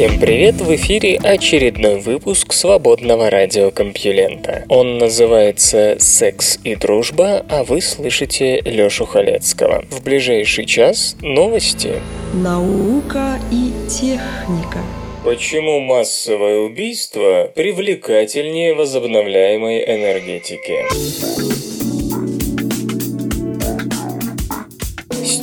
Всем привет! В эфире очередной выпуск свободного радиокомпьюлента. Он называется «Секс и дружба», а вы слышите Лёшу Халецкого. В ближайший час новости. Наука и техника Почему массовое убийство привлекательнее возобновляемой энергетики?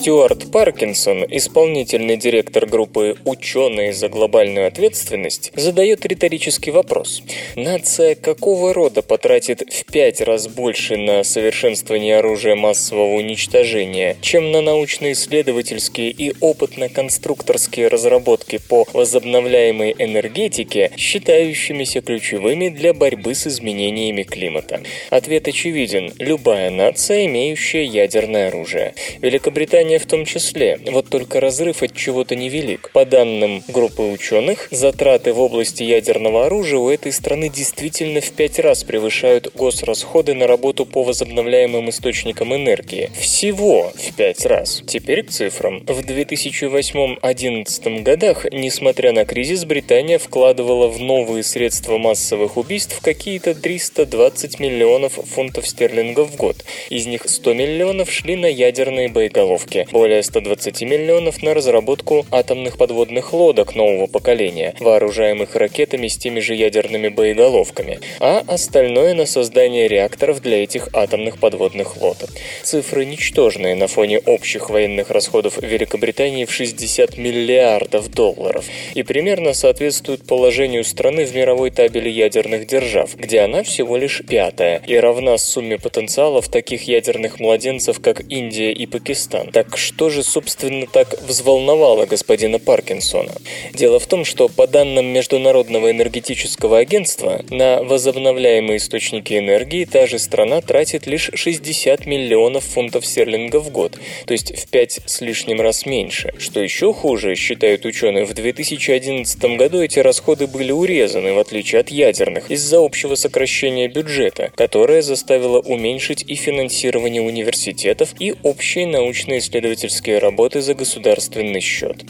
Стюарт Паркинсон, исполнительный директор группы «Ученые за глобальную ответственность», задает риторический вопрос. Нация какого рода потратит в пять раз больше на совершенствование оружия массового уничтожения, чем на научно-исследовательские и опытно-конструкторские разработки по возобновляемой энергетике, считающимися ключевыми для борьбы с изменениями климата? Ответ очевиден. Любая нация, имеющая ядерное оружие. Великобритания в том числе. Вот только разрыв от чего-то невелик. По данным группы ученых, затраты в области ядерного оружия у этой страны действительно в пять раз превышают госрасходы на работу по возобновляемым источникам энергии. Всего в пять раз. Теперь к цифрам. В 2008-2011 годах, несмотря на кризис, Британия вкладывала в новые средства массовых убийств какие-то 320 миллионов фунтов стерлингов в год. Из них 100 миллионов шли на ядерные боеголовки, более 120 миллионов на разработку атомных подводных лодок нового поколения, вооружаемых ракетами с теми же ядерными боеголовками, а остальное на создание реакторов для этих атомных подводных лодок. Цифры ничтожные на фоне общих военных расходов Великобритании в 60 миллиардов долларов и примерно соответствуют положению страны в мировой табеле ядерных держав, где она всего лишь пятая и равна сумме потенциалов таких ядерных младенцев, как Индия и Пакистан. Так что же, собственно, так взволновало господина Паркинсона? Дело в том, что по данным Международного энергетического агентства, на возобновляемые источники энергии та же страна тратит лишь 60 миллионов фунтов стерлингов в год, то есть в 5 с лишним раз меньше. Что еще хуже, считают ученые, в 2011 году эти расходы были урезаны, в отличие от ядерных, из-за общего сокращения бюджета, которое заставило уменьшить и финансирование университетов, и общие научно-исследовательские работы за государственный счет.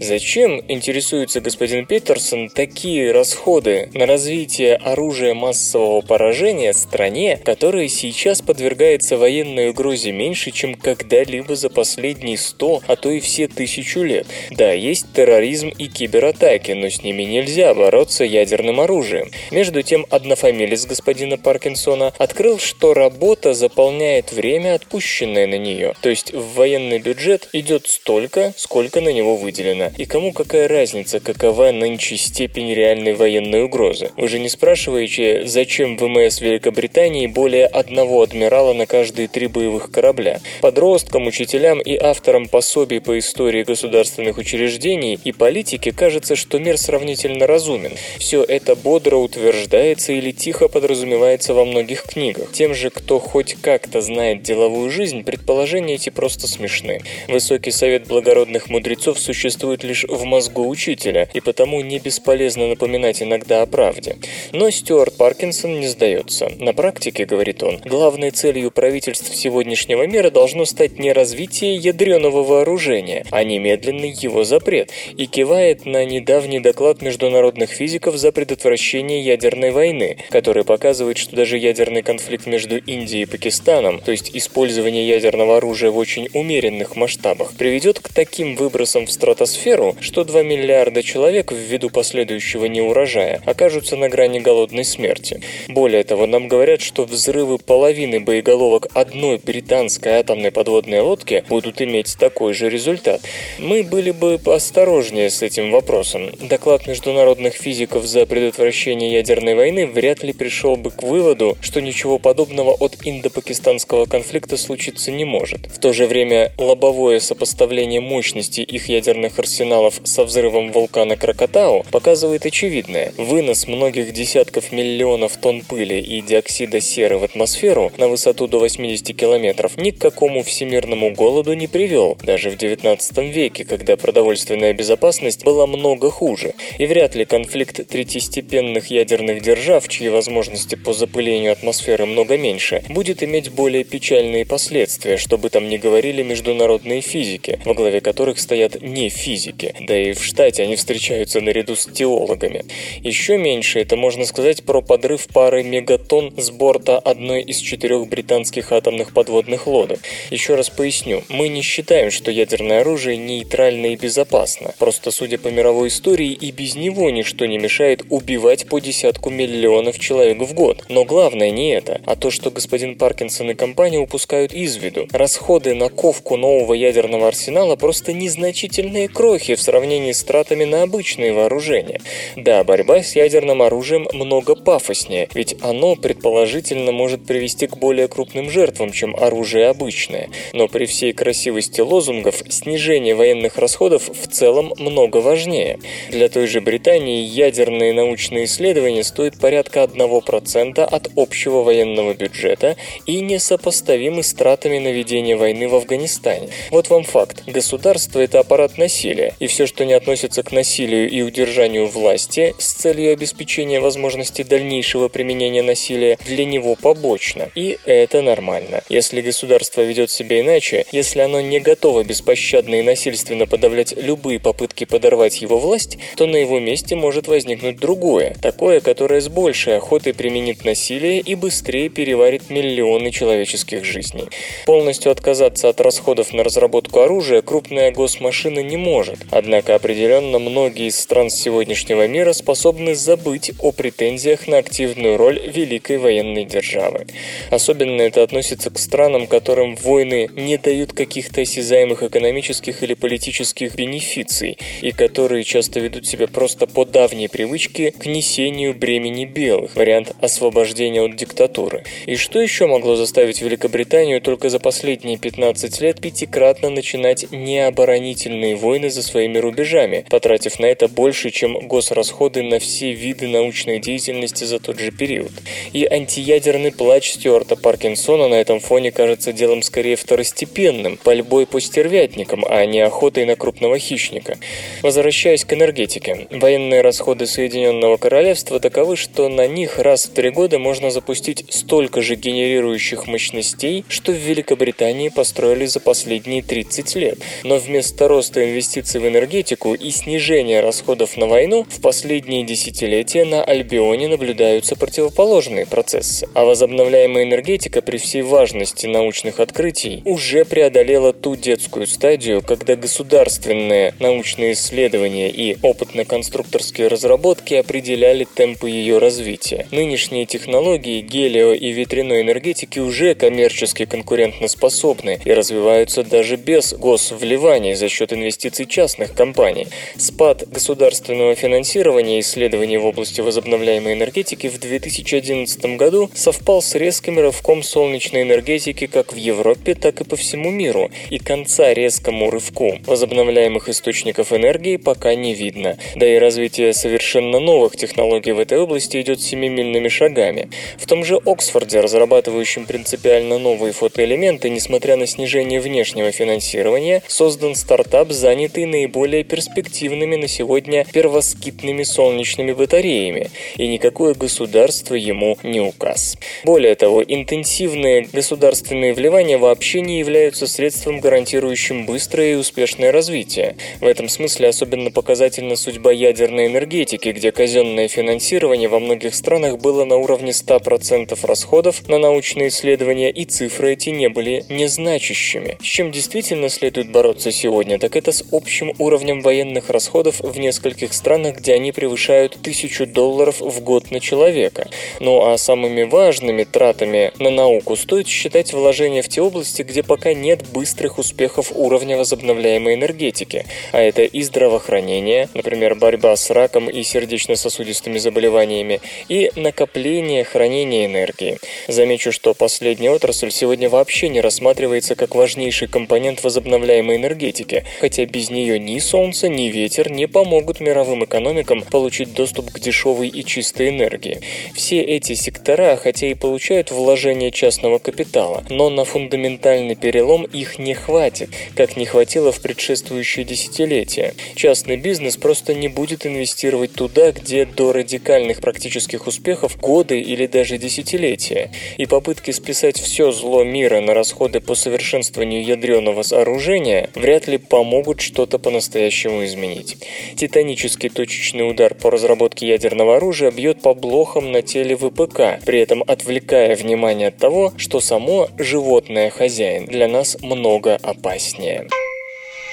Зачем, интересуется господин Питерсон, такие расходы на развитие оружия массового поражения стране, которая сейчас подвергается военной угрозе меньше, чем когда-либо за последние сто, а то и все тысячу лет? Да, есть терроризм и кибератаки, но с ними нельзя бороться ядерным оружием. Между тем, однофамилец господина Паркинсона открыл, что работа заполняет время, отпущенное на нее. То есть в военный бюджет идет столько, сколько на него выделено. И кому какая разница, какова нынче степень реальной военной угрозы? Вы же не спрашиваете, зачем ВМС Великобритании более одного адмирала на каждые три боевых корабля? Подросткам, учителям и авторам пособий по истории государственных учреждений и политики кажется, что мир сравнительно разумен. Все это бодро утверждается или тихо подразумевается во многих книгах. Тем же, кто хоть как-то знает деловую жизнь, предположения эти просто смешны. Высокий совет благородных мудрецов существует лишь в мозгу учителя, и потому не бесполезно напоминать иногда о правде. Но Стюарт Паркинсон не сдается. На практике, говорит он, главной целью правительств сегодняшнего мира должно стать не развитие ядреного вооружения, а немедленный его запрет, и кивает на недавний доклад международных физиков за предотвращение ядерной войны, который показывает, что даже ядерный конфликт между Индией и Пакистаном, то есть использование ядерного оружия в очень умеренных масштабах, приведет к таким выбросам в стратосферу, что 2 миллиарда человек ввиду последующего неурожая окажутся на грани голодной смерти. Более того, нам говорят, что взрывы половины боеголовок одной британской атомной подводной лодки будут иметь такой же результат. Мы были бы осторожнее с этим вопросом. Доклад международных физиков за предотвращение ядерной войны вряд ли пришел бы к выводу, что ничего подобного от индо-пакистанского конфликта случиться не может. В то же время лобовое сопоставление мощности их ядерных арсеналов со взрывом вулкана Кракатау показывает очевидное. Вынос многих десятков миллионов тонн пыли и диоксида серы в атмосферу на высоту до 80 километров ни к какому всемирному голоду не привел, даже в 19 веке, когда продовольственная безопасность была много хуже. И вряд ли конфликт третьестепенных ядерных держав, чьи возможности по запылению атмосферы много меньше, будет иметь более печальные последствия, чтобы там не говорили международные физики, во главе которых стоят не физики, да и в штате они встречаются наряду с теологами. Еще меньше это можно сказать про подрыв пары мегатонн с борта одной из четырех британских атомных подводных лодок. Еще раз поясню, мы не считаем, что ядерное оружие нейтрально и безопасно. Просто, судя по мировой истории, и без него ничто не мешает убивать по десятку миллионов человек в год. Но главное не это, а то, что господин Паркинсон и компания упускают из виду. Расходы на ковку нового ядерного арсенала просто незначительные крохи в сравнении с тратами на обычные вооружения. Да, борьба с ядерным оружием много пафоснее, ведь оно предположительно может привести к более крупным жертвам, чем оружие обычное. Но при всей красивости лозунгов снижение военных расходов в целом много важнее. Для той же Британии ядерные научные исследования стоят порядка 1% от общего военного бюджета и несопоставимы с тратами на ведение войны в Афганистане. Вот вам факт. Государство – это аппарат насилия, и все, что не относится к насилию и удержанию власти с целью обеспечения возможности дальнейшего применения насилия, для него побочно. И это нормально. Если государство ведет себя иначе, если оно не готово беспощадно и насильственно подавлять любые попытки подорвать его власть, то на его месте может возникнуть другое, такое, которое с большей охотой применит насилие и быстрее переварит миллионы человеческих жизней. Полностью отказаться от расходов на разработку оружия крупная госмашина не может, однако определенно многие из стран сегодняшнего мира способны забыть о претензиях на активную роль великой военной державы. Особенно это относится к странам, которым войны не дают каких-то осязаемых экономических или политических бенефиций, и которые часто ведут себя просто по давней привычке к несению бремени белых, вариант освобождения от диктатуры. И что еще могло заставить Великобританию только за последние 15 лет пятикратно начинать необоронительные войны за своими рубежами, потратив на это больше, чем госрасходы на все виды научной деятельности за тот же период. И антиядерный плач Стюарта Паркинсона на этом фоне кажется делом скорее второстепенным, пальбой по стервятникам, а не охотой на крупного хищника. Возвращаясь к энергетике, военные расходы Соединенного Королевства таковы, что на них раз в три года можно запустить столько же генерирующих мощностей, что в Великобритании построили за последние 30 лет. Но вместо роста инвестиций в энергетику и снижения расходов на войну в последние десятилетия на Альбионе наблюдаются противоположные процессы. А возобновляемая энергетика при всей важности научных открытий уже преодолела ту детскую стадию, когда государственные научные исследования и опытно-конструкторские разработки определяли темпы ее развития. Нынешние технологии гелио- и ветряной энергетики уже коммерчески конкурентоспособны и развиваются даже без госвливаний за счет инвестиций частных компаний. Спад государственного финансирования исследований в области возобновляемой энергетики в 2011 году совпал с резким рывком солнечной энергетики как в Европе, так и по всему миру, и конца резкому рывку возобновляемых источников энергии пока не видно. Да и развитие совершенно новых технологий в этой области идет семимильными шагами. В том же Оксфорде, разрабатывающем принципиально новые фотоэлементы, несмотря на снижение внешнего финансирования, создан стартап, занятый наиболее перспективными на сегодня первоскитными солнечными батареями, и никакое государство ему не указ. Более того, интенсивные государственные вливания вообще не являются средством, гарантирующим быстрое и успешное развитие. В этом смысле особенно показательна судьба ядерной энергетики, где казенное финансирование во многих странах было на уровне 100% расходов на научные исследования, и цифры эти не были незначащими. С чем действительно следует бороться сегодня, так это с общим уровнем военных расходов в нескольких странах, где они превышают тысячу долларов в год на человека. Ну а самыми важными тратами на науку стоит считать вложения в те области, где пока нет быстрых успехов уровня возобновляемой энергетики, а это и здравоохранение, например, борьба с раком и сердечно-сосудистыми заболеваниями, и накопление, хранение энергии. Замечу, что последняя отрасль сегодня вообще не рассматривается как важнейший важнейший компонент возобновляемой энергетики, хотя без нее ни солнце, ни ветер не помогут мировым экономикам получить доступ к дешевой и чистой энергии. Все эти сектора, хотя и получают вложения частного капитала, но на фундаментальный перелом их не хватит, как не хватило в предшествующие десятилетия. Частный бизнес просто не будет инвестировать туда, где до радикальных практических успехов годы или даже десятилетия. И попытки списать все зло мира на расходы по совершенствованию ядреного сооружения вряд ли помогут что-то по-настоящему изменить. Титанический точечный удар по разработке ядерного оружия бьет по блохам на теле ВПК, при этом отвлекая внимание от того, что само животное хозяин для нас много опаснее.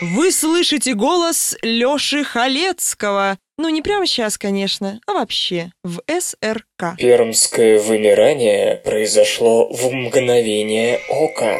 Вы слышите голос Лёши Халецкого. Ну, не прямо сейчас, конечно, а вообще, в СРК. Пермское вымирание произошло в мгновение ока.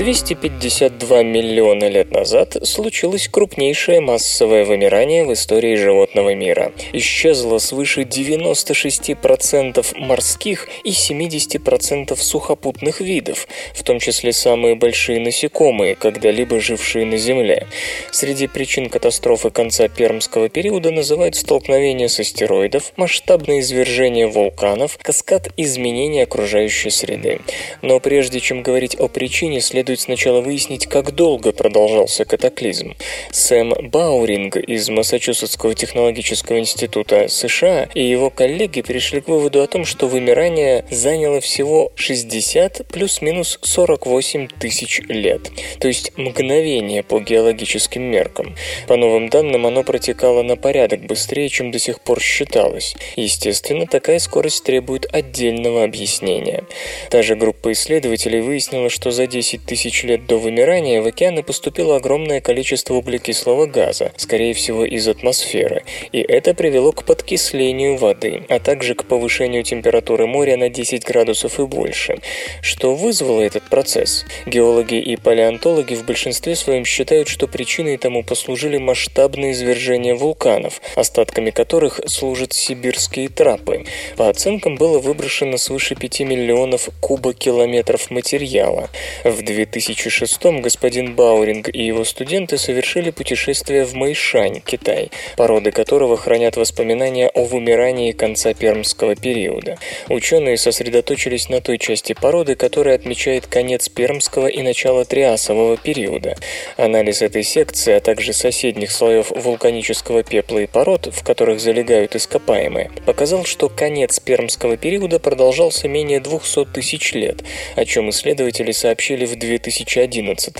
252 миллиона лет назад случилось крупнейшее массовое вымирание в истории животного мира. Исчезло свыше 96% морских и 70% сухопутных видов, в том числе самые большие насекомые, когда-либо жившие на Земле. Среди причин катастрофы конца пермского периода называют столкновение с астероидов, масштабное извержение вулканов, каскад изменений окружающей среды. Но прежде чем говорить о причине, следует сначала выяснить, как долго продолжался катаклизм. Сэм Бауринг из Массачусетского технологического института США и его коллеги пришли к выводу о том, что вымирание заняло всего 60 плюс-минус 48 тысяч лет, то есть мгновение по геологическим меркам. По новым данным, оно протекало на порядок быстрее, чем до сих пор считалось. Естественно, такая скорость требует отдельного объяснения. Та же группа исследователей выяснила, что за 10 тысяч тысяч лет до вымирания в океаны поступило огромное количество углекислого газа, скорее всего из атмосферы, и это привело к подкислению воды, а также к повышению температуры моря на 10 градусов и больше. Что вызвало этот процесс? Геологи и палеонтологи в большинстве своем считают, что причиной тому послужили масштабные извержения вулканов, остатками которых служат сибирские трапы. По оценкам было выброшено свыше 5 миллионов кубокилометров материала. В 2000 2006 господин Бауринг и его студенты совершили путешествие в Мэйшань, Китай, породы которого хранят воспоминания о вымирании конца пермского периода. Ученые сосредоточились на той части породы, которая отмечает конец пермского и начало триасового периода. Анализ этой секции, а также соседних слоев вулканического пепла и пород, в которых залегают ископаемые, показал, что конец пермского периода продолжался менее 200 тысяч лет, о чем исследователи сообщили в 2000 2011.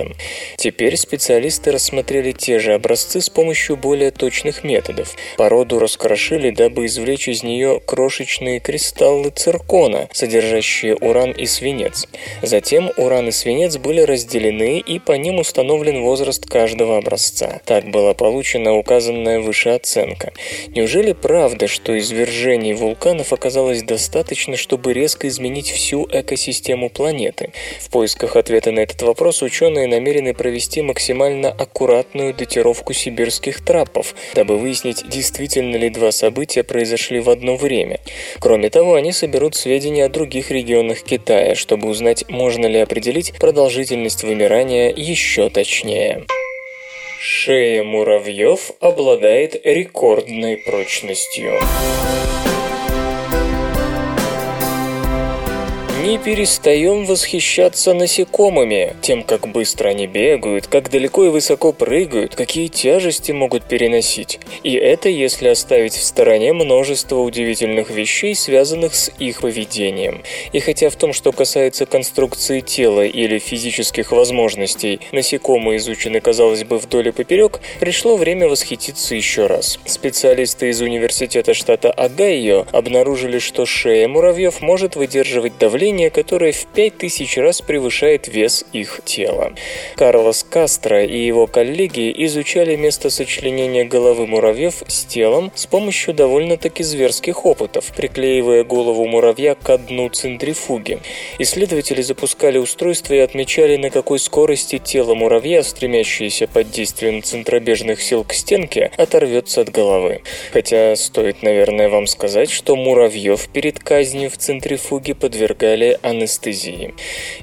Теперь специалисты рассмотрели те же образцы с помощью более точных методов. Породу раскрошили, дабы извлечь из нее крошечные кристаллы циркона, содержащие уран и свинец. Затем уран и свинец были разделены, и по ним установлен возраст каждого образца. Так была получена указанная выше оценка. Неужели правда, что извержений вулканов оказалось достаточно, чтобы резко изменить всю экосистему планеты? В поисках ответа на этот вопрос ученые намерены провести максимально аккуратную датировку сибирских трапов, дабы выяснить, действительно ли два события произошли в одно время. Кроме того, они соберут сведения о других регионах Китая, чтобы узнать, можно ли определить продолжительность вымирания еще точнее. Шея муравьев обладает рекордной прочностью. Не перестаем восхищаться насекомыми, тем, как быстро они бегают, как далеко и высоко прыгают, какие тяжести могут переносить. И это если оставить в стороне множество удивительных вещей, связанных с их поведением. И хотя в том, что касается конструкции тела или физических возможностей, насекомые изучены, казалось бы, вдоль и поперек, пришло время восхититься еще раз. Специалисты из университета штата Огайо обнаружили, что шея муравьев может выдерживать давление давление, которое в 5000 раз превышает вес их тела. Карлос Кастро и его коллеги изучали место сочленения головы муравьев с телом с помощью довольно-таки зверских опытов, приклеивая голову муравья к дну центрифуги. Исследователи запускали устройство и отмечали, на какой скорости тело муравья, стремящееся под действием центробежных сил к стенке, оторвется от головы. Хотя стоит, наверное, вам сказать, что муравьев перед казнью в центрифуге подвергали далее анестезии.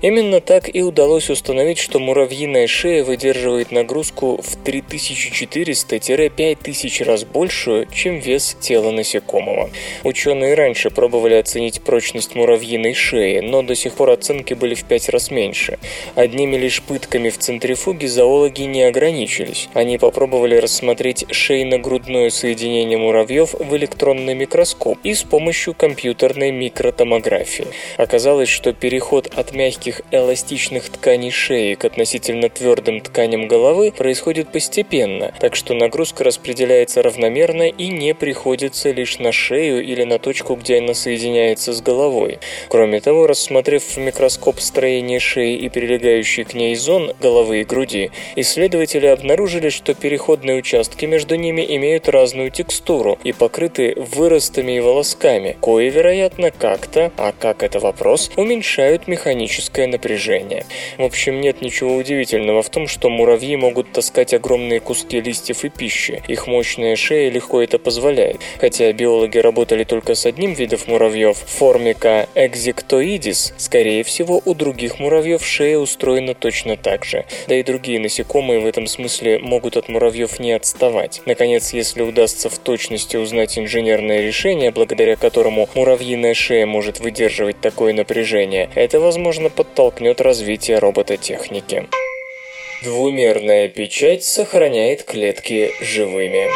Именно так и удалось установить, что муравьиная шея выдерживает нагрузку в 3400-5000 раз большую, чем вес тела насекомого. Ученые раньше пробовали оценить прочность муравьиной шеи, но до сих пор оценки были в 5 раз меньше. Одними лишь пытками в центрифуге зоологи не ограничились. Они попробовали рассмотреть шейно-грудное соединение муравьев в электронный микроскоп и с помощью компьютерной микротомографии. Оказалось, что переход от мягких эластичных тканей шеи к относительно твердым тканям головы происходит постепенно, так что нагрузка распределяется равномерно и не приходится лишь на шею или на точку, где она соединяется с головой. Кроме того, рассмотрев в микроскоп строение шеи и прилегающие к ней зон головы и груди, исследователи обнаружили, что переходные участки между ними имеют разную текстуру и покрыты выростами и волосками, кои, вероятно, как-то, а как это вопрос, уменьшают механическое напряжение. В общем, нет ничего удивительного в том, что муравьи могут таскать огромные куски листьев и пищи. Их мощная шея легко это позволяет. Хотя биологи работали только с одним видом муравьев, формика экзиктоидис, скорее всего, у других муравьев шея устроена точно так же. Да и другие насекомые в этом смысле могут от муравьев не отставать. Наконец, если удастся в точности узнать инженерное решение, благодаря которому муравьиная шея может выдерживать такое напряжение, это, возможно, подтолкнет развитие робототехники. Двумерная печать сохраняет клетки живыми.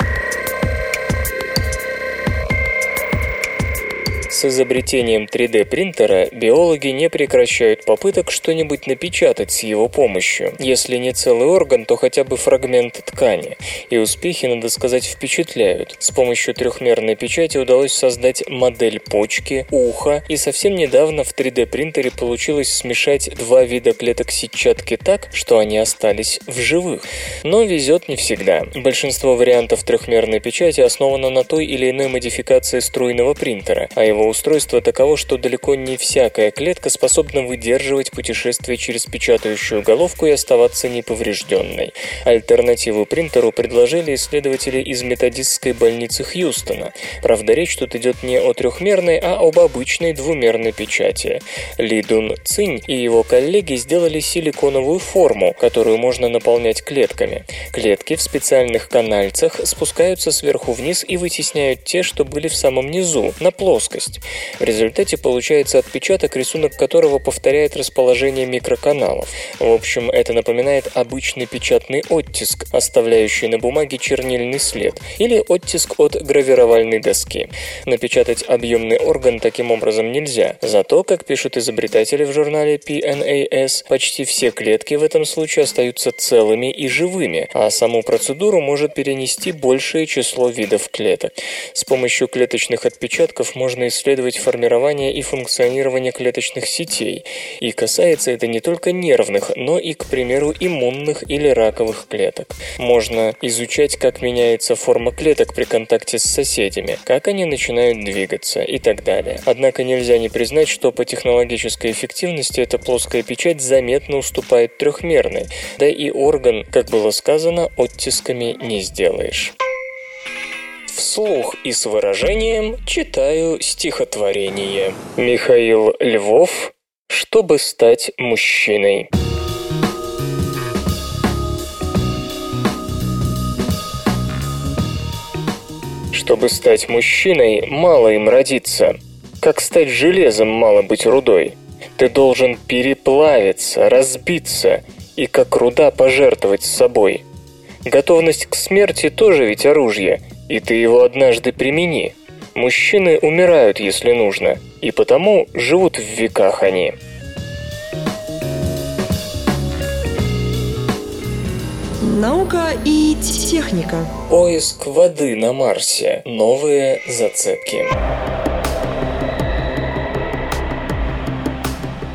С изобретением 3D-принтера биологи не прекращают попыток что-нибудь напечатать с его помощью. Если не целый орган, то хотя бы фрагмент ткани. И успехи, надо сказать, впечатляют. С помощью трехмерной печати удалось создать модель почки, уха, и совсем недавно в 3D-принтере получилось смешать два вида клеток сетчатки так, что они остались в живых. Но везет не всегда. Большинство вариантов трехмерной печати основано на той или иной модификации струйного принтера, а его устройство таково, что далеко не всякая клетка способна выдерживать путешествие через печатающую головку и оставаться неповрежденной. Альтернативу принтеру предложили исследователи из методистской больницы Хьюстона. Правда, речь тут идет не о трехмерной, а об обычной двумерной печати. Ли Дун Цинь и его коллеги сделали силиконовую форму, которую можно наполнять клетками. Клетки в специальных канальцах спускаются сверху вниз и вытесняют те, что были в самом низу, на плоскость. В результате получается отпечаток, рисунок которого повторяет расположение микроканалов. В общем, это напоминает обычный печатный оттиск, оставляющий на бумаге чернильный след, или оттиск от гравировальной доски. Напечатать объемный орган таким образом нельзя. Зато, как пишут изобретатели в журнале PNAS, почти все клетки в этом случае остаются целыми и живыми, а саму процедуру может перенести большее число видов клеток. С помощью клеточных отпечатков можно исследовать исследовать формирование и функционирование клеточных сетей, и касается это не только нервных, но и, к примеру, иммунных или раковых клеток. Можно изучать, как меняется форма клеток при контакте с соседями, как они начинают двигаться и так далее. Однако нельзя не признать, что по технологической эффективности эта плоская печать заметно уступает трехмерной, да и орган, как было сказано, оттисками не сделаешь. Вслух и с выражением читаю стихотворение. Михаил Львов «Чтобы стать мужчиной». Чтобы стать мужчиной, мало им родиться. Как стать железом, мало быть рудой. Ты должен переплавиться, разбиться и как руда пожертвовать собой. Готовность к смерти тоже ведь оружие, и ты его однажды примени. Мужчины умирают, если нужно, и потому живут в веках они. Наука и техника. Поиск воды на Марсе. Новые зацепки.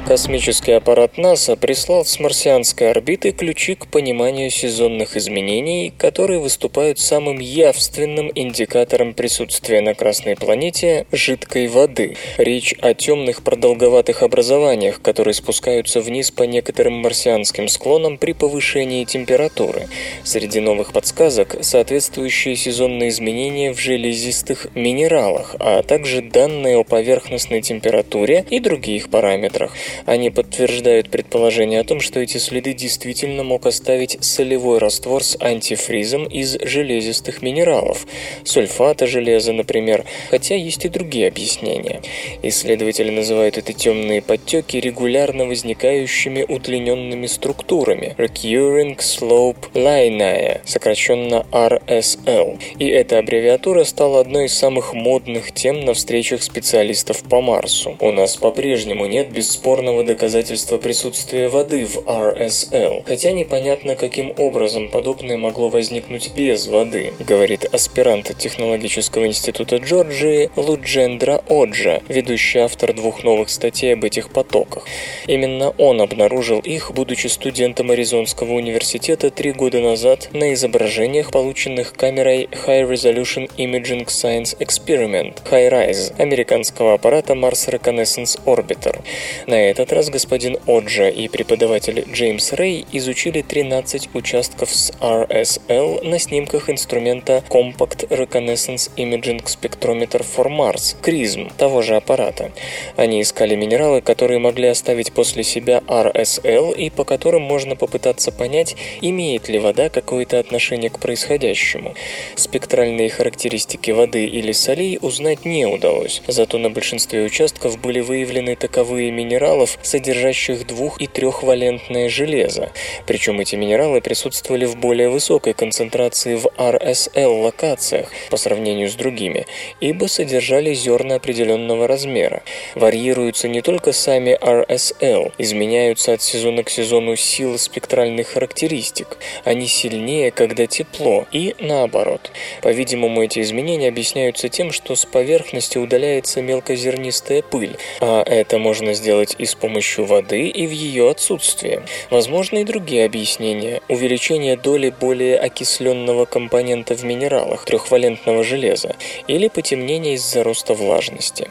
Космический аппарат НАСА прислал с марсианской орбиты ключи к пониманию сезонных изменений, которые выступают самым явственным индикатором присутствия на Красной планете жидкой воды. Речь о темных продолговатых образованиях, которые спускаются вниз по некоторым марсианским склонам при повышении температуры. Среди новых подсказок соответствующие сезонные изменения в железистых минералах, а также данные о поверхностной температуре и других параметрах. Они подтверждают предположение о том, что эти следы действительно мог оставить солевой раствор с антифризом из железистых минералов, сульфата железа, например, хотя есть и другие объяснения. Исследователи называют эти темные подтеки регулярно возникающими удлиненными структурами Recurring Slope Lineae, сокращенно RSL, и эта аббревиатура стала одной из самых модных тем на встречах специалистов по Марсу. У нас по-прежнему нет бесспорно бесспорного доказательства присутствия воды в RSL, хотя непонятно, каким образом подобное могло возникнуть без воды, говорит аспирант Технологического института Джорджии Луджендра Оджа, ведущий автор двух новых статей об этих потоках. Именно он обнаружил их, будучи студентом Аризонского университета три года назад на изображениях, полученных камерой High Resolution Imaging Science Experiment HiRISE американского аппарата Mars Reconnaissance Orbiter. На этот раз господин Оджа и преподаватель Джеймс Рэй изучили 13 участков с RSL на снимках инструмента Compact Reconnaissance Imaging Spectrometer for Mars, CRISM, того же аппарата. Они искали минералы, которые могли оставить после себя RSL и по которым можно попытаться понять, имеет ли вода какое-то отношение к происходящему. Спектральные характеристики воды или солей узнать не удалось, зато на большинстве участков были выявлены таковые минералы, минералов, содержащих двух- и трехвалентное железо. Причем эти минералы присутствовали в более высокой концентрации в RSL локациях по сравнению с другими, ибо содержали зерна определенного размера. Варьируются не только сами RSL, изменяются от сезона к сезону силы спектральных характеристик. Они сильнее, когда тепло, и наоборот. По-видимому, эти изменения объясняются тем, что с поверхности удаляется мелкозернистая пыль, а это можно сделать и с помощью воды и в ее отсутствие. Возможны и другие объяснения. Увеличение доли более окисленного компонента в минералах, трехвалентного железа, или потемнение из-за роста влажности.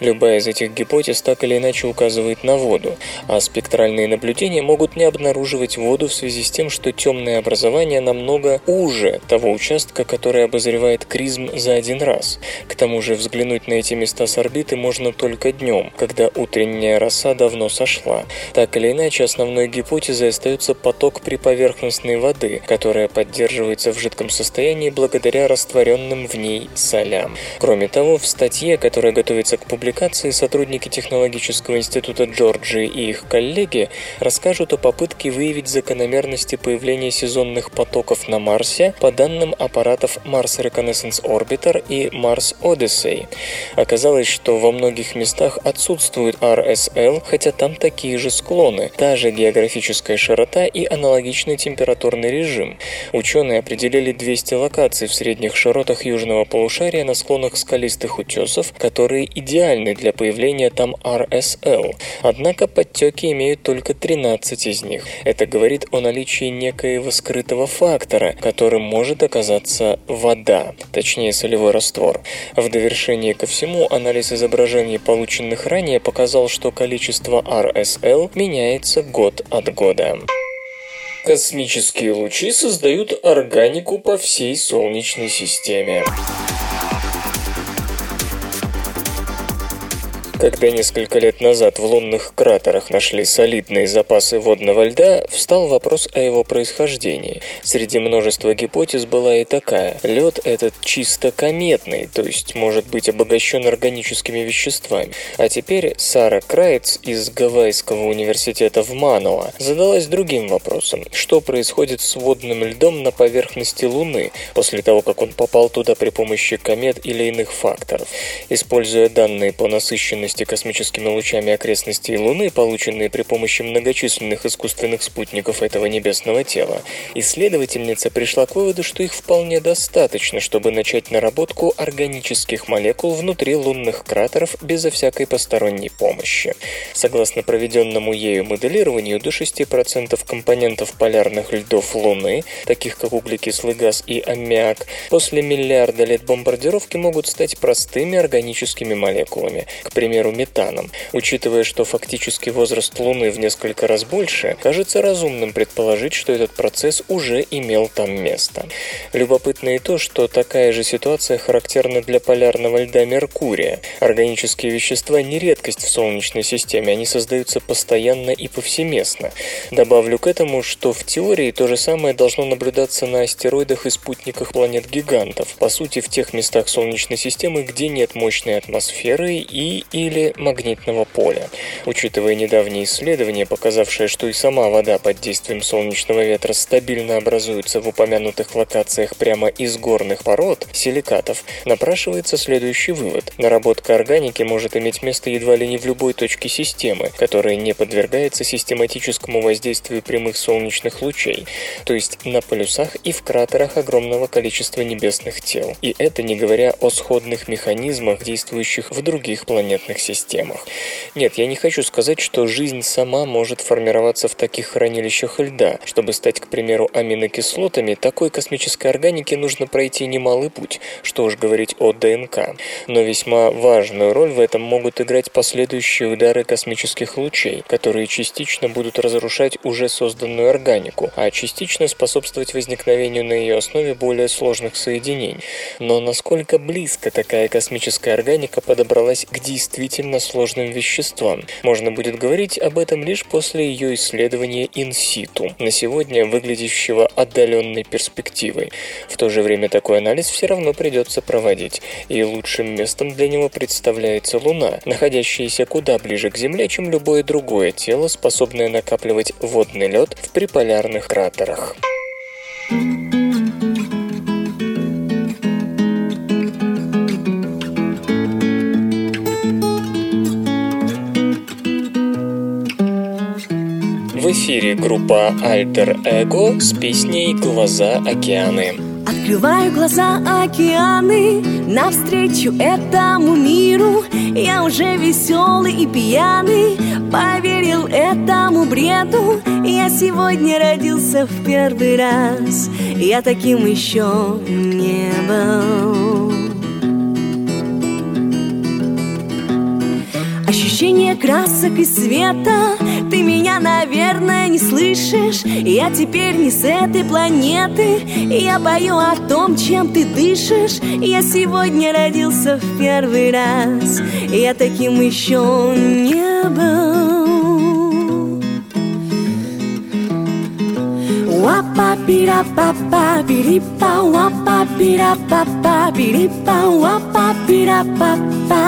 Любая из этих гипотез так или иначе указывает на воду, а спектральные наблюдения могут не обнаруживать воду в связи с тем, что темное образование намного уже того участка, который обозревает кризм за один раз. К тому же взглянуть на эти места с орбиты можно только днем, когда утренняя роса давно сошла. Так или иначе, основной гипотезой остается поток приповерхностной воды, которая поддерживается в жидком состоянии благодаря растворенным в ней солям. Кроме того, в статье, которая готовится к публикации, сотрудники Технологического института Джорджии и их коллеги расскажут о попытке выявить закономерности появления сезонных потоков на Марсе по данным аппаратов Mars Reconnaissance Orbiter и Mars Odyssey. Оказалось, что во многих местах отсутствует RSL, хотя там такие же склоны, та же географическая широта и аналогичный температурный режим. Ученые определили 200 локаций в средних широтах южного полушария на склонах скалистых утесов, которые идеальны для появления там RSL. Однако подтеки имеют только 13 из них. Это говорит о наличии некоего скрытого фактора, которым может оказаться вода, точнее солевой раствор. В довершение ко всему, анализ изображений, полученных ранее, показал, что количество количество RSL меняется год от года. Космические лучи создают органику по всей Солнечной системе. Когда несколько лет назад в лунных кратерах нашли солидные запасы водного льда, встал вопрос о его происхождении. Среди множества гипотез была и такая. Лед этот чисто кометный, то есть может быть обогащен органическими веществами. А теперь Сара Крайц из Гавайского университета в Мануа задалась другим вопросом. Что происходит с водным льдом на поверхности Луны после того, как он попал туда при помощи комет или иных факторов? Используя данные по насыщенности освещенности космическими лучами окрестностей Луны, полученные при помощи многочисленных искусственных спутников этого небесного тела, исследовательница пришла к выводу, что их вполне достаточно, чтобы начать наработку органических молекул внутри лунных кратеров безо всякой посторонней помощи. Согласно проведенному ею моделированию, до 6% компонентов полярных льдов Луны, таких как углекислый газ и аммиак, после миллиарда лет бомбардировки могут стать простыми органическими молекулами, к примеру, метаном. Учитывая, что фактический возраст Луны в несколько раз больше, кажется разумным предположить, что этот процесс уже имел там место. Любопытно и то, что такая же ситуация характерна для полярного льда Меркурия. Органические вещества не редкость в Солнечной системе, они создаются постоянно и повсеместно. Добавлю к этому, что в теории то же самое должно наблюдаться на астероидах и спутниках планет-гигантов, по сути в тех местах Солнечной системы, где нет мощной атмосферы и или магнитного поля. Учитывая недавние исследования, показавшие, что и сама вода под действием солнечного ветра стабильно образуется в упомянутых локациях прямо из горных пород, силикатов, напрашивается следующий вывод. Наработка органики может иметь место едва ли не в любой точке системы, которая не подвергается систематическому воздействию прямых солнечных лучей, то есть на полюсах и в кратерах огромного количества небесных тел. И это не говоря о сходных механизмах, действующих в других планетных системах. Нет, я не хочу сказать, что жизнь сама может формироваться в таких хранилищах льда. Чтобы стать, к примеру, аминокислотами, такой космической органике нужно пройти немалый путь, что уж говорить о ДНК. Но весьма важную роль в этом могут играть последующие удары космических лучей, которые частично будут разрушать уже созданную органику, а частично способствовать возникновению на ее основе более сложных соединений. Но насколько близко такая космическая органика подобралась к действительно сложным веществам? Можно будет говорить об этом лишь после ее исследования инситу, на сегодня выглядящего отдаленной перспективой. В то же время такой анализ все равно придется проводить, и лучшим местом для него представляется Луна, находящаяся куда ближе к Земле, чем любое другое тело, способное накапливать водный лед в приполярных кратерах. В эфире группа Alter Ego с песней «Глаза океаны». Открываю глаза океаны Навстречу этому миру. Я уже веселый и пьяный Поверил этому бреду. Я сегодня родился в первый раз Я таким еще не был Ощущение красок и света. Ты меня, наверное, не слышишь. Я теперь не с этой планеты. Я пою о том, чем ты дышишь. Я сегодня родился в первый раз. Я таким еще не был Wapa pira papa piripa wapa pira papa piripa wapa pira papa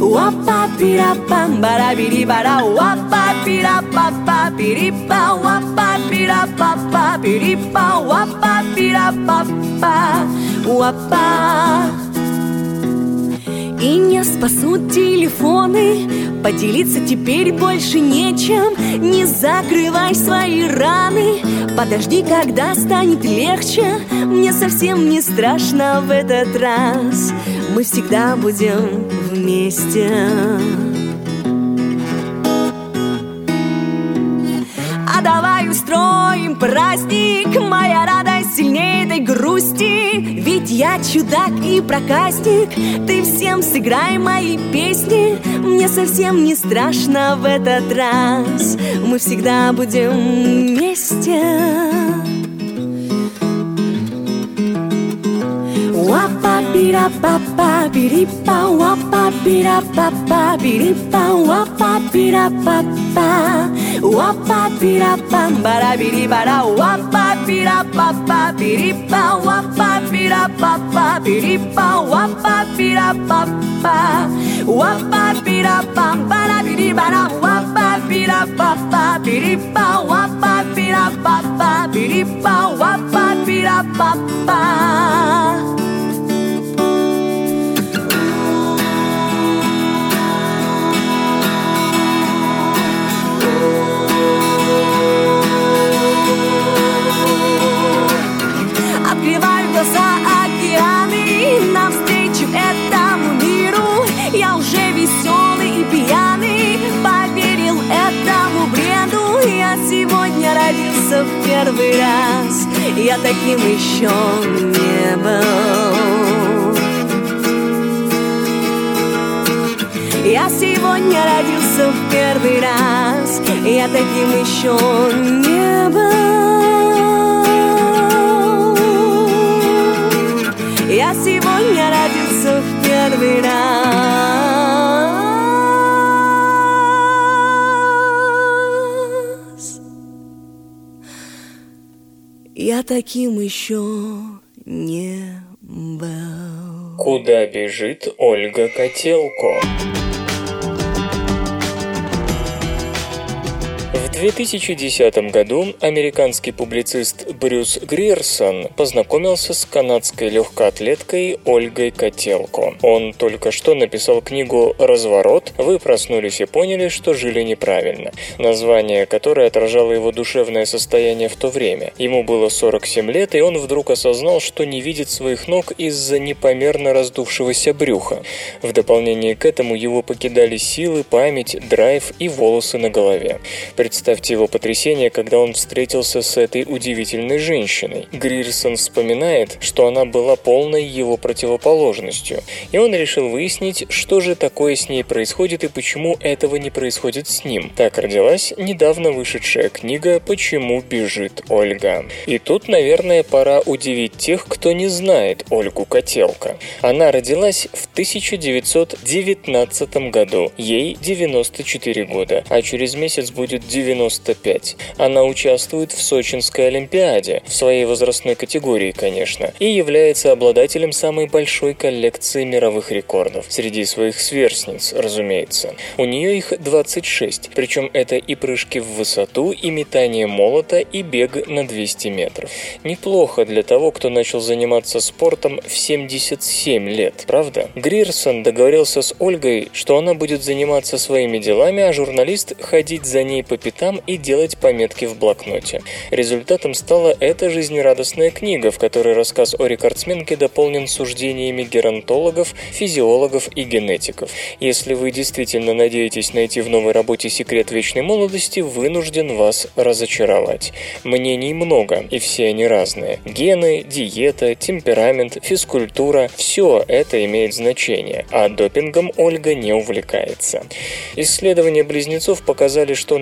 wapa pira pam bara biri bara wapa pira papa piripa wapa pira papa piripa wapa pira papa wapa и не спасут телефоны. Поделиться теперь больше нечем. Не закрывай свои раны. Подожди, когда станет легче. Мне совсем не страшно в этот раз. Мы всегда будем вместе. А давай устроим праздник Моя радость сильнее этой грусти. Ведь я чудак и проказник Ты всем сыграй мои песни. Мне совсем не страшно в этот раз. Мы всегда будем вместе wapa bira papa biripa wapa bira papa biripa wapa bira papa wapa bira pambara biribara wapa bira papa biripa wapa bira papa biripa wapa bira papa wapa bira pambara biribara wapa bira papa biripa wapa bira papa biripa wapa bira papa первый раз Я таким еще не был. Я сегодня родился в первый раз Я таким еще не был. Я сегодня родился в первый раз Таким еще не был Куда бежит Ольга Котелко? 2010 году американский публицист Брюс Грирсон познакомился с канадской легкоатлеткой Ольгой Котелко. Он только что написал книгу «Разворот. Вы проснулись и поняли, что жили неправильно», название которое отражало его душевное состояние в то время. Ему было 47 лет, и он вдруг осознал, что не видит своих ног из-за непомерно раздувшегося брюха. В дополнение к этому его покидали силы, память, драйв и волосы на голове. Представьте его потрясение, когда он встретился с этой удивительной женщиной. Грирсон вспоминает, что она была полной его противоположностью, и он решил выяснить, что же такое с ней происходит и почему этого не происходит с ним. Так родилась недавно вышедшая книга «Почему бежит Ольга». И тут, наверное, пора удивить тех, кто не знает Ольгу Котелка. Она родилась в 1919 году, ей 94 года, а через месяц будет 95. Она участвует в Сочинской Олимпиаде, в своей возрастной категории, конечно, и является обладателем самой большой коллекции мировых рекордов. Среди своих сверстниц, разумеется. У нее их 26, причем это и прыжки в высоту, и метание молота, и бег на 200 метров. Неплохо для того, кто начал заниматься спортом в 77 лет, правда? Грирсон договорился с Ольгой, что она будет заниматься своими делами, а журналист ходить за ней по пятам и делать пометки в блокноте. Результатом стала эта жизнерадостная книга, в которой рассказ о рекордсменке дополнен суждениями геронтологов, физиологов и генетиков. Если вы действительно надеетесь найти в новой работе секрет вечной молодости, вынужден вас разочаровать. Мнений много, и все они разные. Гены, диета, темперамент, физкультура – все это имеет значение, а допингом Ольга не увлекается. Исследования близнецов показали, что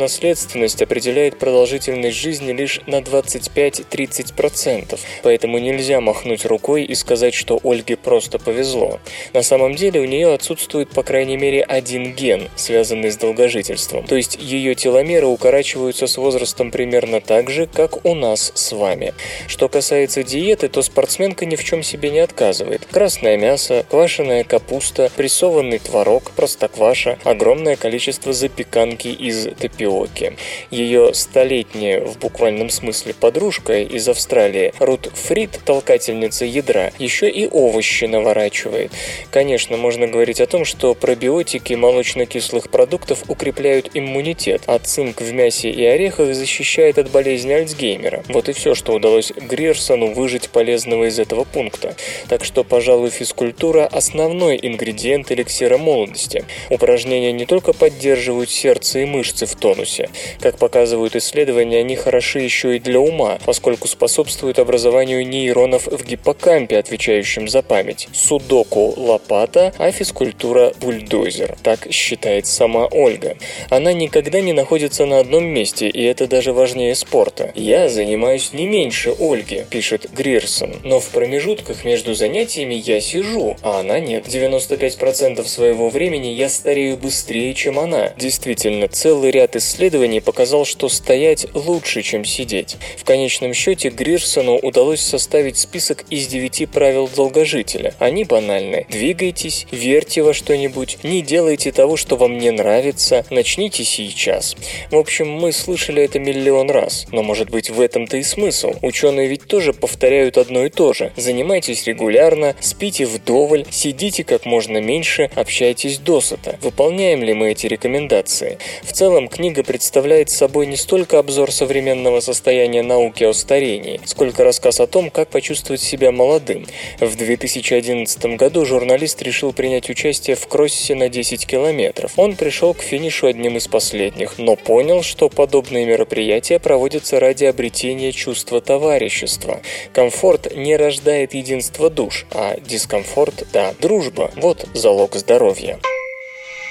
наследственность определяет продолжительность жизни лишь на 25-30%, поэтому нельзя махнуть рукой и сказать, что Ольге просто повезло. На самом деле у нее отсутствует по крайней мере один ген, связанный с долгожительством, то есть ее теломеры укорачиваются с возрастом примерно так же, как у нас с вами. Что касается диеты, то спортсменка ни в чем себе не отказывает. Красное мясо, квашеная капуста, прессованный творог, простокваша, огромное количество запеканки из тапиоки. Ее столетняя, в буквальном смысле, подружка из Австралии, Рут Фрид, толкательница ядра, еще и овощи наворачивает. Конечно, можно говорить о том, что пробиотики молочно-кислых продуктов укрепляют иммунитет, а цинк в мясе и орехах защищает от болезни Альцгеймера. Вот и все, что удалось Грирсону выжить полезного из этого пункта. Так что, пожалуй, физкультура – основной ингредиент эликсира молодости. Упражнения не только поддерживают сердце и мышцы в тонусе. Как показывают исследования, они хороши еще и для ума, поскольку способствуют образованию нейронов в гиппокампе, отвечающем за память. Судоку – лопата, а физкультура – бульдозер. Так считает сама Ольга. Она никогда не находится на одном месте, и это даже важнее спорта. «Я занимаюсь не меньше Ольги», – пишет Грирсон, «но в промежутках между занятиями я сижу, а она нет. 95% своего времени я старею быстрее, чем она». Действительно, целый ряд исследований показал, что стоять лучше, чем сидеть. В конечном счете Грирсону удалось составить список из девяти правил долгожителя. Они банальны. Двигайтесь, верьте во что-нибудь, не делайте того, что вам не нравится, начните сейчас. В общем, мы слышали это миллион раз, но может быть в этом-то и смысл. Ученые ведь тоже повторяют одно и то же. Занимайтесь регулярно, спите вдоволь, сидите как можно меньше, общайтесь досыта. Выполняем ли мы эти рекомендации? В целом, книга представляет представляет собой не столько обзор современного состояния науки о старении, сколько рассказ о том, как почувствовать себя молодым. В 2011 году журналист решил принять участие в кроссе на 10 километров. Он пришел к финишу одним из последних, но понял, что подобные мероприятия проводятся ради обретения чувства товарищества. Комфорт не рождает единство душ, а дискомфорт – да, дружба. Вот залог здоровья.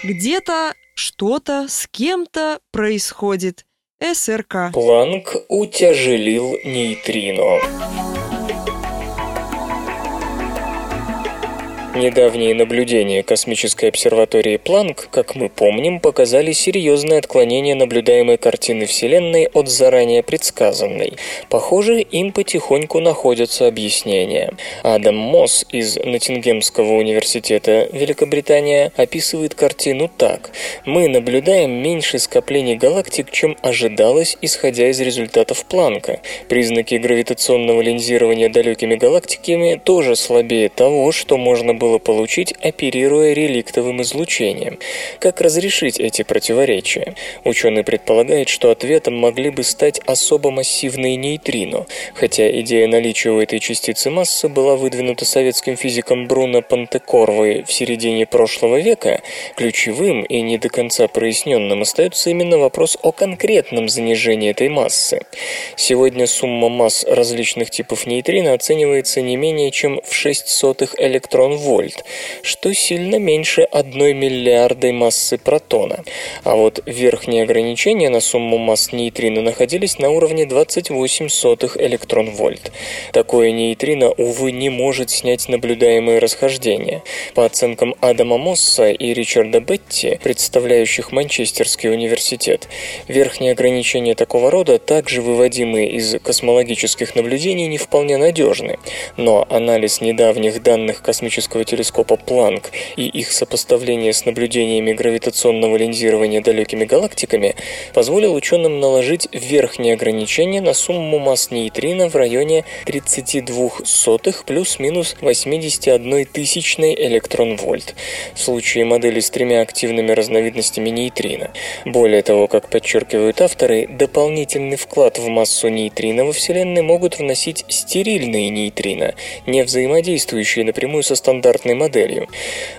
Где-то что-то с кем-то происходит. СРК. Планк утяжелил нейтрино. Недавние наблюдения космической обсерватории Планк, как мы помним, показали серьезное отклонение наблюдаемой картины Вселенной от заранее предсказанной. Похоже, им потихоньку находятся объяснения. Адам Мосс из Ноттингемского университета Великобритания описывает картину так. «Мы наблюдаем меньше скоплений галактик, чем ожидалось, исходя из результатов Планка. Признаки гравитационного линзирования далекими галактиками тоже слабее того, что можно было было получить, оперируя реликтовым излучением. Как разрешить эти противоречия? Ученый предполагает, что ответом могли бы стать особо массивные нейтрино, хотя идея наличия у этой частицы массы была выдвинута советским физиком Бруно Пантекорвой в середине прошлого века, ключевым и не до конца проясненным остается именно вопрос о конкретном занижении этой массы. Сегодня сумма масс различных типов нейтрино оценивается не менее чем в 6 сотых электрон вольт что сильно меньше одной миллиардной массы протона. А вот верхние ограничения на сумму масс нейтрино находились на уровне 28 сотых электрон-вольт. Такое нейтрино, увы, не может снять наблюдаемые расхождения. По оценкам Адама Мосса и Ричарда Бетти, представляющих Манчестерский университет, верхние ограничения такого рода, также выводимые из космологических наблюдений, не вполне надежны. Но анализ недавних данных космического телескопа Планк и их сопоставление с наблюдениями гравитационного линзирования далекими галактиками позволил ученым наложить верхние ограничения на сумму масс нейтрино в районе 32 сотых плюс-минус 81 тысячной электрон-вольт в случае модели с тремя активными разновидностями нейтрино. Более того, как подчеркивают авторы, дополнительный вклад в массу нейтрино во Вселенной могут вносить стерильные нейтрино, не взаимодействующие напрямую со стандартными стандартной моделью.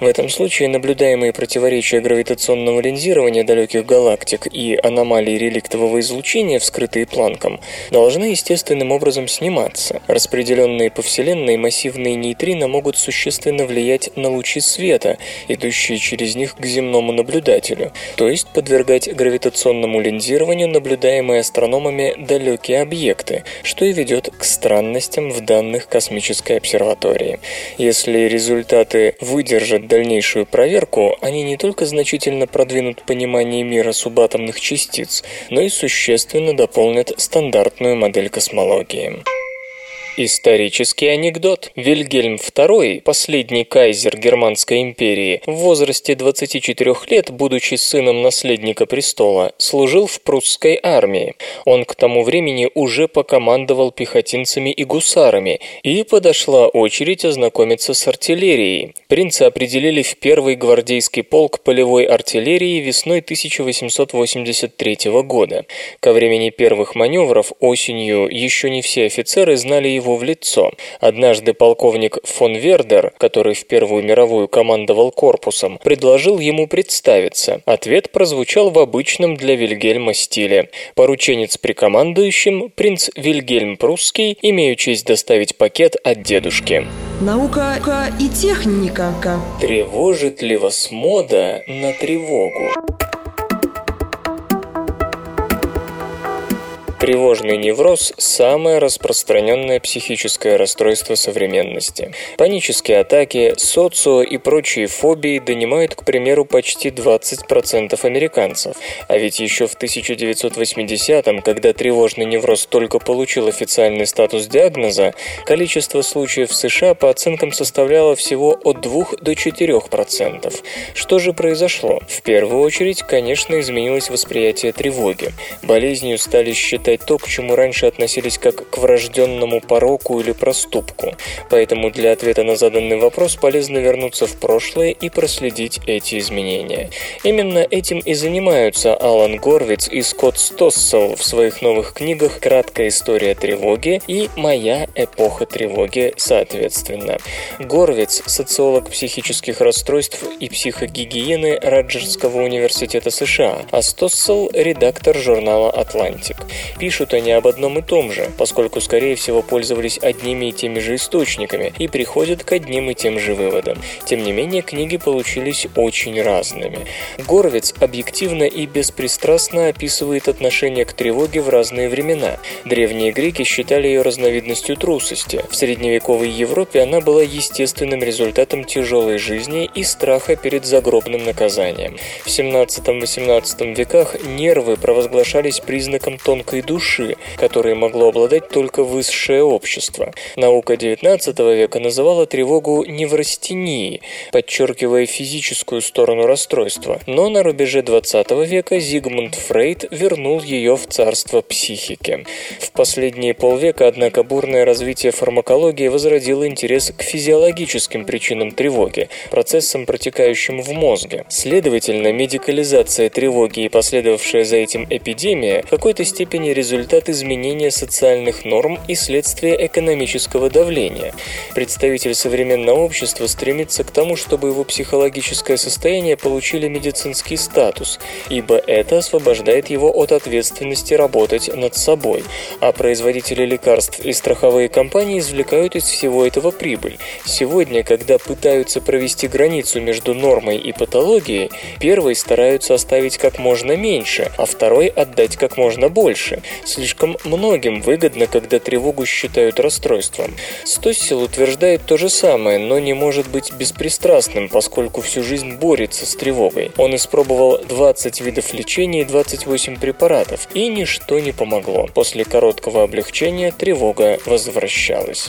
В этом случае наблюдаемые противоречия гравитационного линзирования далеких галактик и аномалии реликтового излучения, вскрытые Планком, должны естественным образом сниматься. Распределенные по Вселенной массивные нейтрино могут существенно влиять на лучи света, идущие через них к земному наблюдателю, то есть подвергать гравитационному линзированию наблюдаемые астрономами далекие объекты, что и ведет к странностям в данных космической обсерватории. Если результат результаты выдержат дальнейшую проверку, они не только значительно продвинут понимание мира субатомных частиц, но и существенно дополнят стандартную модель космологии. Исторический анекдот. Вильгельм II, последний кайзер Германской империи, в возрасте 24 лет, будучи сыном наследника престола, служил в прусской армии. Он к тому времени уже покомандовал пехотинцами и гусарами, и подошла очередь ознакомиться с артиллерией. Принца определили в первый гвардейский полк полевой артиллерии весной 1883 года. Ко времени первых маневров осенью еще не все офицеры знали его его в лицо. Однажды полковник фон Вердер, который в Первую мировую командовал корпусом, предложил ему представиться. Ответ прозвучал в обычном для Вильгельма стиле. Порученец при командующем, принц Вильгельм Прусский, имею честь доставить пакет от дедушки. Наука и техника. Тревожит ли вас мода на тревогу? Тревожный невроз – самое распространенное психическое расстройство современности. Панические атаки, социо и прочие фобии донимают, к примеру, почти 20% американцев. А ведь еще в 1980-м, когда тревожный невроз только получил официальный статус диагноза, количество случаев в США по оценкам составляло всего от 2 до 4%. Что же произошло? В первую очередь, конечно, изменилось восприятие тревоги. Болезнью стали считать испытать то, к чему раньше относились как к врожденному пороку или проступку. Поэтому для ответа на заданный вопрос полезно вернуться в прошлое и проследить эти изменения. Именно этим и занимаются Алан Горвиц и Скотт Стоссел в своих новых книгах «Краткая история тревоги» и «Моя эпоха тревоги» соответственно. Горвиц – социолог психических расстройств и психогигиены Раджерского университета США, а Стоссел – редактор журнала «Атлантик». Пишут они об одном и том же, поскольку, скорее всего, пользовались одними и теми же источниками и приходят к одним и тем же выводам. Тем не менее, книги получились очень разными. Горвиц объективно и беспристрастно описывает отношение к тревоге в разные времена. Древние греки считали ее разновидностью трусости. В средневековой Европе она была естественным результатом тяжелой жизни и страха перед загробным наказанием. В 17-18 веках нервы провозглашались признаком тонкой души, которой могло обладать только высшее общество. Наука XIX века называла тревогу неврастенией, подчеркивая физическую сторону расстройства, но на рубеже XX века Зигмунд Фрейд вернул ее в царство психики. В последние полвека, однако, бурное развитие фармакологии возродило интерес к физиологическим причинам тревоги, процессам, протекающим в мозге. Следовательно, медикализация тревоги и последовавшая за этим эпидемия в какой-то степени результат изменения социальных норм и следствие экономического давления. Представитель современного общества стремится к тому, чтобы его психологическое состояние получили медицинский статус, ибо это освобождает его от ответственности работать над собой, а производители лекарств и страховые компании извлекают из всего этого прибыль. Сегодня, когда пытаются провести границу между нормой и патологией, первый стараются оставить как можно меньше, а второй отдать как можно больше. Слишком многим выгодно, когда тревогу считают расстройством. Стоссел утверждает то же самое, но не может быть беспристрастным, поскольку всю жизнь борется с тревогой. Он испробовал 20 видов лечения и 28 препаратов, и ничто не помогло. После короткого облегчения тревога возвращалась.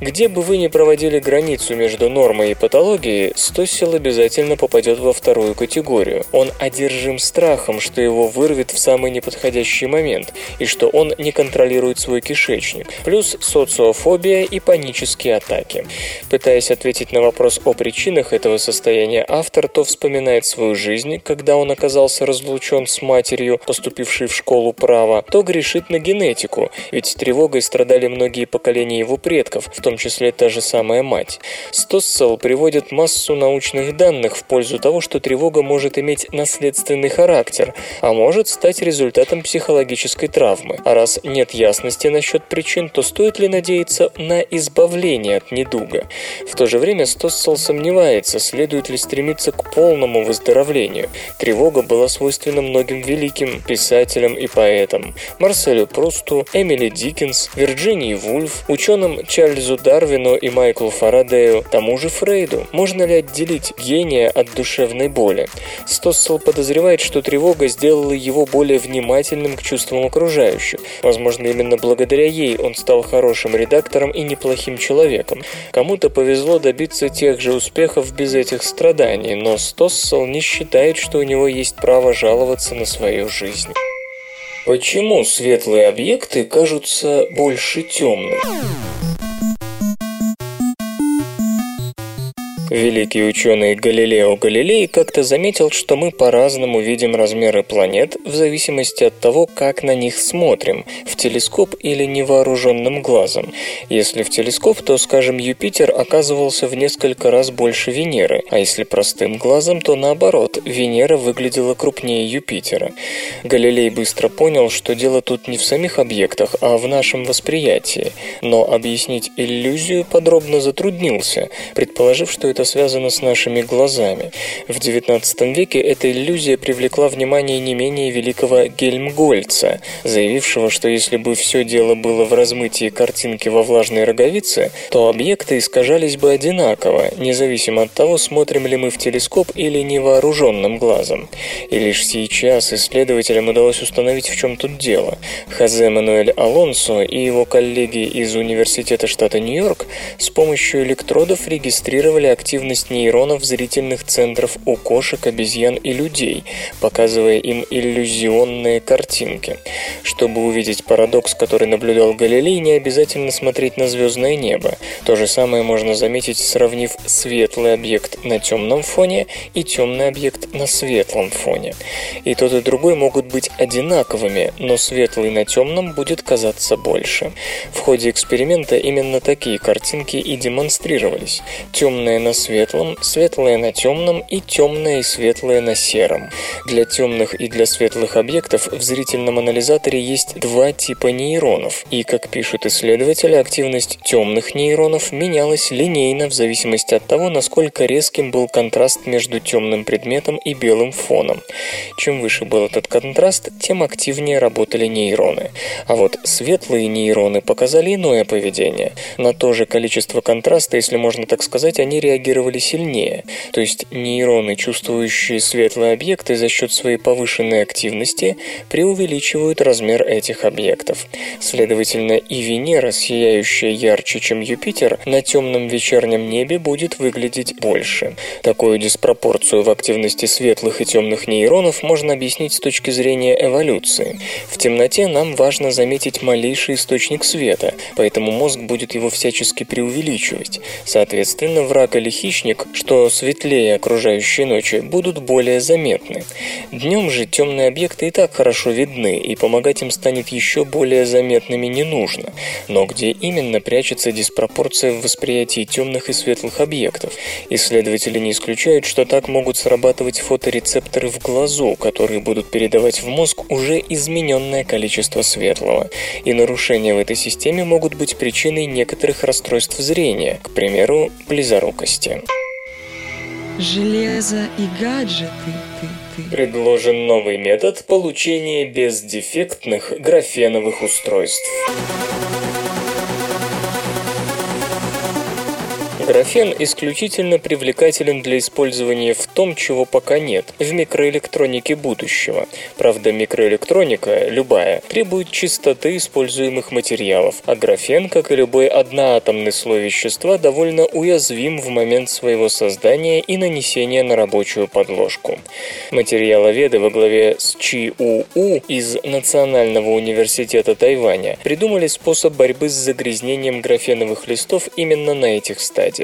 Где бы вы ни проводили границу между нормой и патологией, Стоссел обязательно попадет во вторую категорию. Он одержим страхом, что его вырвет в самый неподходящий момент, и что он не контролирует свой кишечник. Плюс социофобия и панические атаки. Пытаясь ответить на вопрос о причинах этого состояния, автор то вспоминает свою жизнь, когда он оказался разлучен с матерью, поступившей в школу права, то грешит на генетику, ведь тревогой страдали многие поколения его предков, в том числе та же самая мать. Стоссел приводит массу научных данных в пользу того, что тревога может иметь наследственный характер, а может стать результатом психологической травмы. А раз нет ясности насчет причин, то стоит ли надеяться на избавление от недуга? В то же время Стоссел сомневается, следует ли стремиться к полному выздоровлению. Тревога была свойственна многим великим писателям и поэтам. Марселю Прусту, Эмили Диккенс, Вирджинии Вульф, ученым Чарльзу Дарвину и Майклу Фарадею, тому же Фрейду. Можно ли отделить гения от душевной боли? Стоссел подозревает, что тревога сделала его более внимательным к чувствам окружающих. Возможно, именно благодаря ей он стал хорошим редактором и неплохим человеком. Кому-то повезло добиться тех же успехов без этих страданий, но Стоссел не считает, что у него есть право жаловаться на свою жизнь. Почему светлые объекты кажутся больше темных? Великий ученый Галилео Галилей как-то заметил, что мы по-разному видим размеры планет в зависимости от того, как на них смотрим, в телескоп или невооруженным глазом. Если в телескоп, то, скажем, Юпитер оказывался в несколько раз больше Венеры, а если простым глазом, то наоборот, Венера выглядела крупнее Юпитера. Галилей быстро понял, что дело тут не в самих объектах, а в нашем восприятии. Но объяснить иллюзию подробно затруднился, предположив, что это это связано с нашими глазами. В XIX веке эта иллюзия привлекла внимание не менее великого Гельмгольца, заявившего, что если бы все дело было в размытии картинки во влажной роговице, то объекты искажались бы одинаково, независимо от того, смотрим ли мы в телескоп или невооруженным глазом. И лишь сейчас исследователям удалось установить, в чем тут дело. Хозе Мануэль Алонсо и его коллеги из Университета штата Нью-Йорк с помощью электродов регистрировали активность активность нейронов зрительных центров у кошек, обезьян и людей, показывая им иллюзионные картинки. Чтобы увидеть парадокс, который наблюдал Галилей, не обязательно смотреть на звездное небо. То же самое можно заметить, сравнив светлый объект на темном фоне и темный объект на светлом фоне. И тот и другой могут быть одинаковыми, но светлый на темном будет казаться больше. В ходе эксперимента именно такие картинки и демонстрировались. Темное на светлом, светлое на темном и темное и светлое на сером. Для темных и для светлых объектов в зрительном анализаторе есть два типа нейронов, и, как пишут исследователи, активность темных нейронов менялась линейно в зависимости от того, насколько резким был контраст между темным предметом и белым фоном. Чем выше был этот контраст, тем активнее работали нейроны. А вот светлые нейроны показали иное поведение. На то же количество контраста, если можно так сказать, они реагировали сильнее. То есть нейроны, чувствующие светлые объекты за счет своей повышенной активности, преувеличивают размер этих объектов. Следовательно, и Венера, сияющая ярче, чем Юпитер, на темном вечернем небе будет выглядеть больше. Такую диспропорцию в активности светлых и темных нейронов можно объяснить с точки зрения эволюции. В темноте нам важно заметить малейший источник света, поэтому мозг будет его всячески преувеличивать. Соответственно, враг или хищник, что светлее окружающей ночи, будут более заметны. Днем же темные объекты и так хорошо видны, и помогать им станет еще более заметными не нужно. Но где именно прячется диспропорция в восприятии темных и светлых объектов? Исследователи не исключают, что так могут срабатывать фоторецепторы в глазу, которые будут передавать в мозг уже измененное количество светлого. И нарушения в этой системе могут быть причиной некоторых расстройств зрения, к примеру, близорукости. Железо и гаджеты. Ты, ты. Предложен новый метод получения бездефектных графеновых устройств. Графен исключительно привлекателен для использования в том, чего пока нет, в микроэлектронике будущего. Правда, микроэлектроника, любая, требует чистоты используемых материалов, а графен, как и любой одноатомный слой вещества, довольно уязвим в момент своего создания и нанесения на рабочую подложку. Материаловеды во главе с Чи У У из Национального университета Тайваня придумали способ борьбы с загрязнением графеновых листов именно на этих стадиях.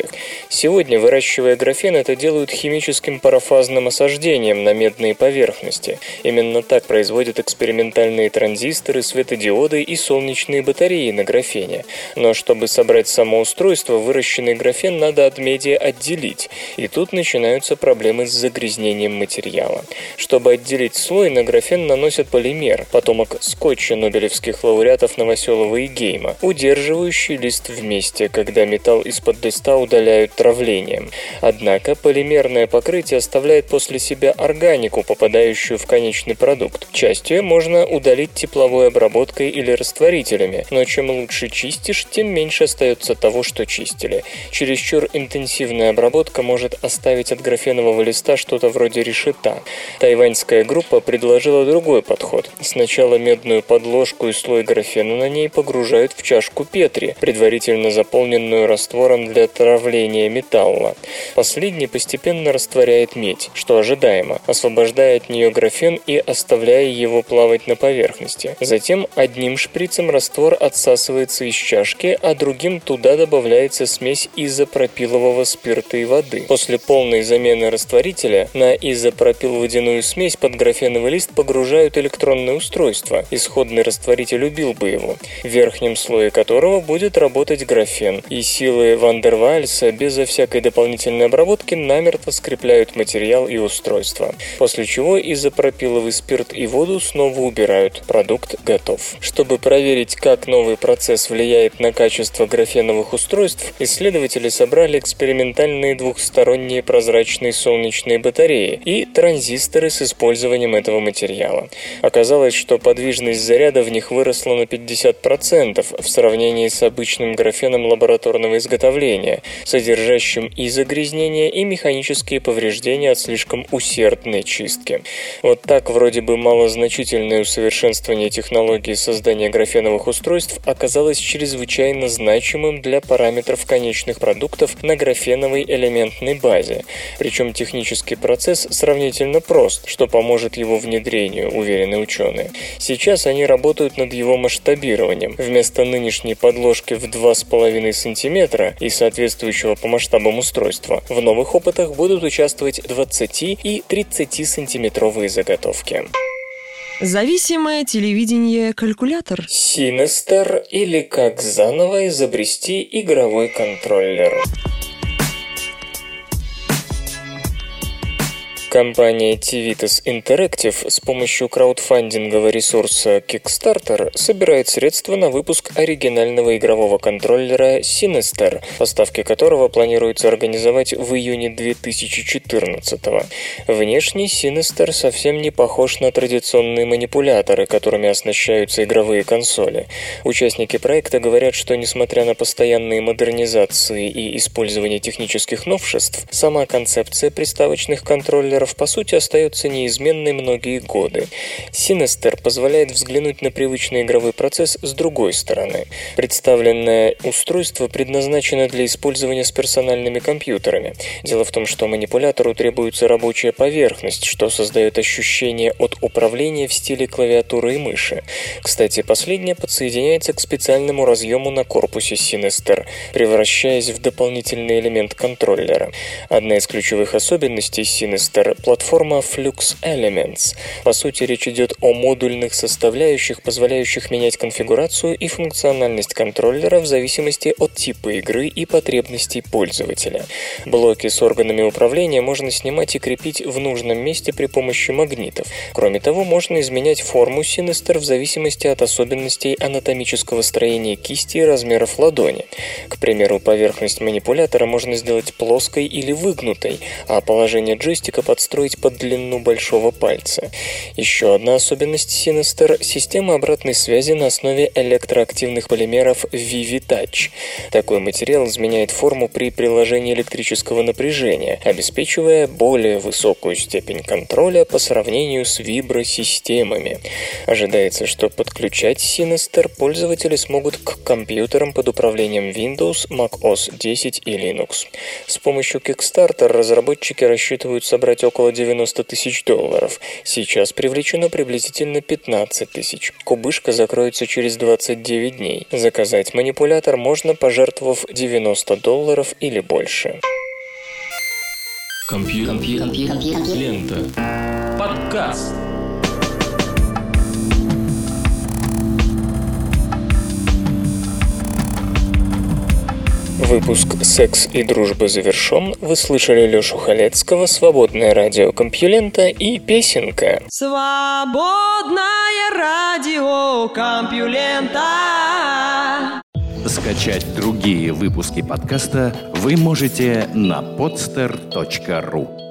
Сегодня, выращивая графен, это делают химическим парафазным осаждением на медные поверхности. Именно так производят экспериментальные транзисторы, светодиоды и солнечные батареи на графене. Но чтобы собрать само устройство, выращенный графен надо от медиа отделить. И тут начинаются проблемы с загрязнением материала. Чтобы отделить слой, на графен наносят полимер, потомок скотча нобелевских лауреатов Новоселова и Гейма, удерживающий лист вместе, когда металл из-под листа удаляют травлением. Однако полимерное покрытие оставляет после себя органику, попадающую в конечный продукт. Часть ее можно удалить тепловой обработкой или растворителями, но чем лучше чистишь, тем меньше остается того, что чистили. Чересчур интенсивная обработка может оставить от графенового листа что-то вроде решета. Тайваньская группа предложила другой подход. Сначала медную подложку и слой графена на ней погружают в чашку Петри, предварительно заполненную раствором для травления металла. Последний постепенно растворяет медь, что ожидаемо, освобождая от нее графен и оставляя его плавать на поверхности. Затем одним шприцем раствор отсасывается из чашки, а другим туда добавляется смесь изопропилового спирта и воды. После полной замены растворителя на изопропилводяную смесь под графеновый лист погружают электронное устройство. Исходный растворитель убил бы его, в верхнем слое которого будет работать графен, и силы Вандервальса безо всякой дополнительной обработки намертво скрепляют материал и устройство. После чего изопропиловый спирт и воду снова убирают. Продукт готов. Чтобы проверить, как новый процесс влияет на качество графеновых устройств, исследователи собрали экспериментальные двухсторонние прозрачные солнечные батареи и транзисторы с использованием этого материала. Оказалось, что подвижность заряда в них выросла на 50% в сравнении с обычным графеном лабораторного изготовления, содержащим и загрязнения, и механические повреждения от слишком усердной чистки. Вот так вроде бы малозначительное усовершенствование технологии создания графеновых устройств оказалось чрезвычайно значимым для параметров конечных продуктов на графеновой элементной базе. Причем технический процесс сравнительно прост, что поможет его внедрению, уверены ученые. Сейчас они работают над его масштабированием. Вместо нынешней подложки в 2,5 см и соответствующего по масштабам устройства, в новых опытах будут участвовать 20 и 30 сантиметровые заготовки. Зависимое телевидение-калькулятор. Синестер или как заново изобрести игровой контроллер. Компания Tivitas Interactive с помощью краудфандингового ресурса Kickstarter собирает средства на выпуск оригинального игрового контроллера Sinister, поставки которого планируется организовать в июне 2014 -го. Внешний Sinister совсем не похож на традиционные манипуляторы, которыми оснащаются игровые консоли. Участники проекта говорят, что несмотря на постоянные модернизации и использование технических новшеств, сама концепция приставочных контроллеров контроллеров по сути остается неизменной многие годы. Синестер позволяет взглянуть на привычный игровой процесс с другой стороны. Представленное устройство предназначено для использования с персональными компьютерами. Дело в том, что манипулятору требуется рабочая поверхность, что создает ощущение от управления в стиле клавиатуры и мыши. Кстати, последнее подсоединяется к специальному разъему на корпусе Sinister, превращаясь в дополнительный элемент контроллера. Одна из ключевых особенностей Sinister платформа Flux Elements. По сути, речь идет о модульных составляющих, позволяющих менять конфигурацию и функциональность контроллера в зависимости от типа игры и потребностей пользователя. Блоки с органами управления можно снимать и крепить в нужном месте при помощи магнитов. Кроме того, можно изменять форму Sinister в зависимости от особенностей анатомического строения кисти и размеров ладони. К примеру, поверхность манипулятора можно сделать плоской или выгнутой, а положение джойстика под подстроить под длину большого пальца. Еще одна особенность Sinister – система обратной связи на основе электроактивных полимеров ViviTouch. Такой материал изменяет форму при приложении электрического напряжения, обеспечивая более высокую степень контроля по сравнению с вибросистемами. Ожидается, что подключать Sinister пользователи смогут к компьютерам под управлением Windows, macOS 10 и Linux. С помощью Kickstarter разработчики рассчитывают собрать около около 90 тысяч долларов. Сейчас привлечено приблизительно 15 тысяч. Кубышка закроется через 29 дней. Заказать манипулятор можно, пожертвовав 90 долларов или больше. Компьютер. Компьютер. Лента. Подкаст. Выпуск «Секс и дружба» завершен. Вы слышали Лёшу Халецкого, «Свободное радио Компьюлента» и «Песенка». Свободное радио Компьюлента. Скачать другие выпуски подкаста вы можете на podster.ru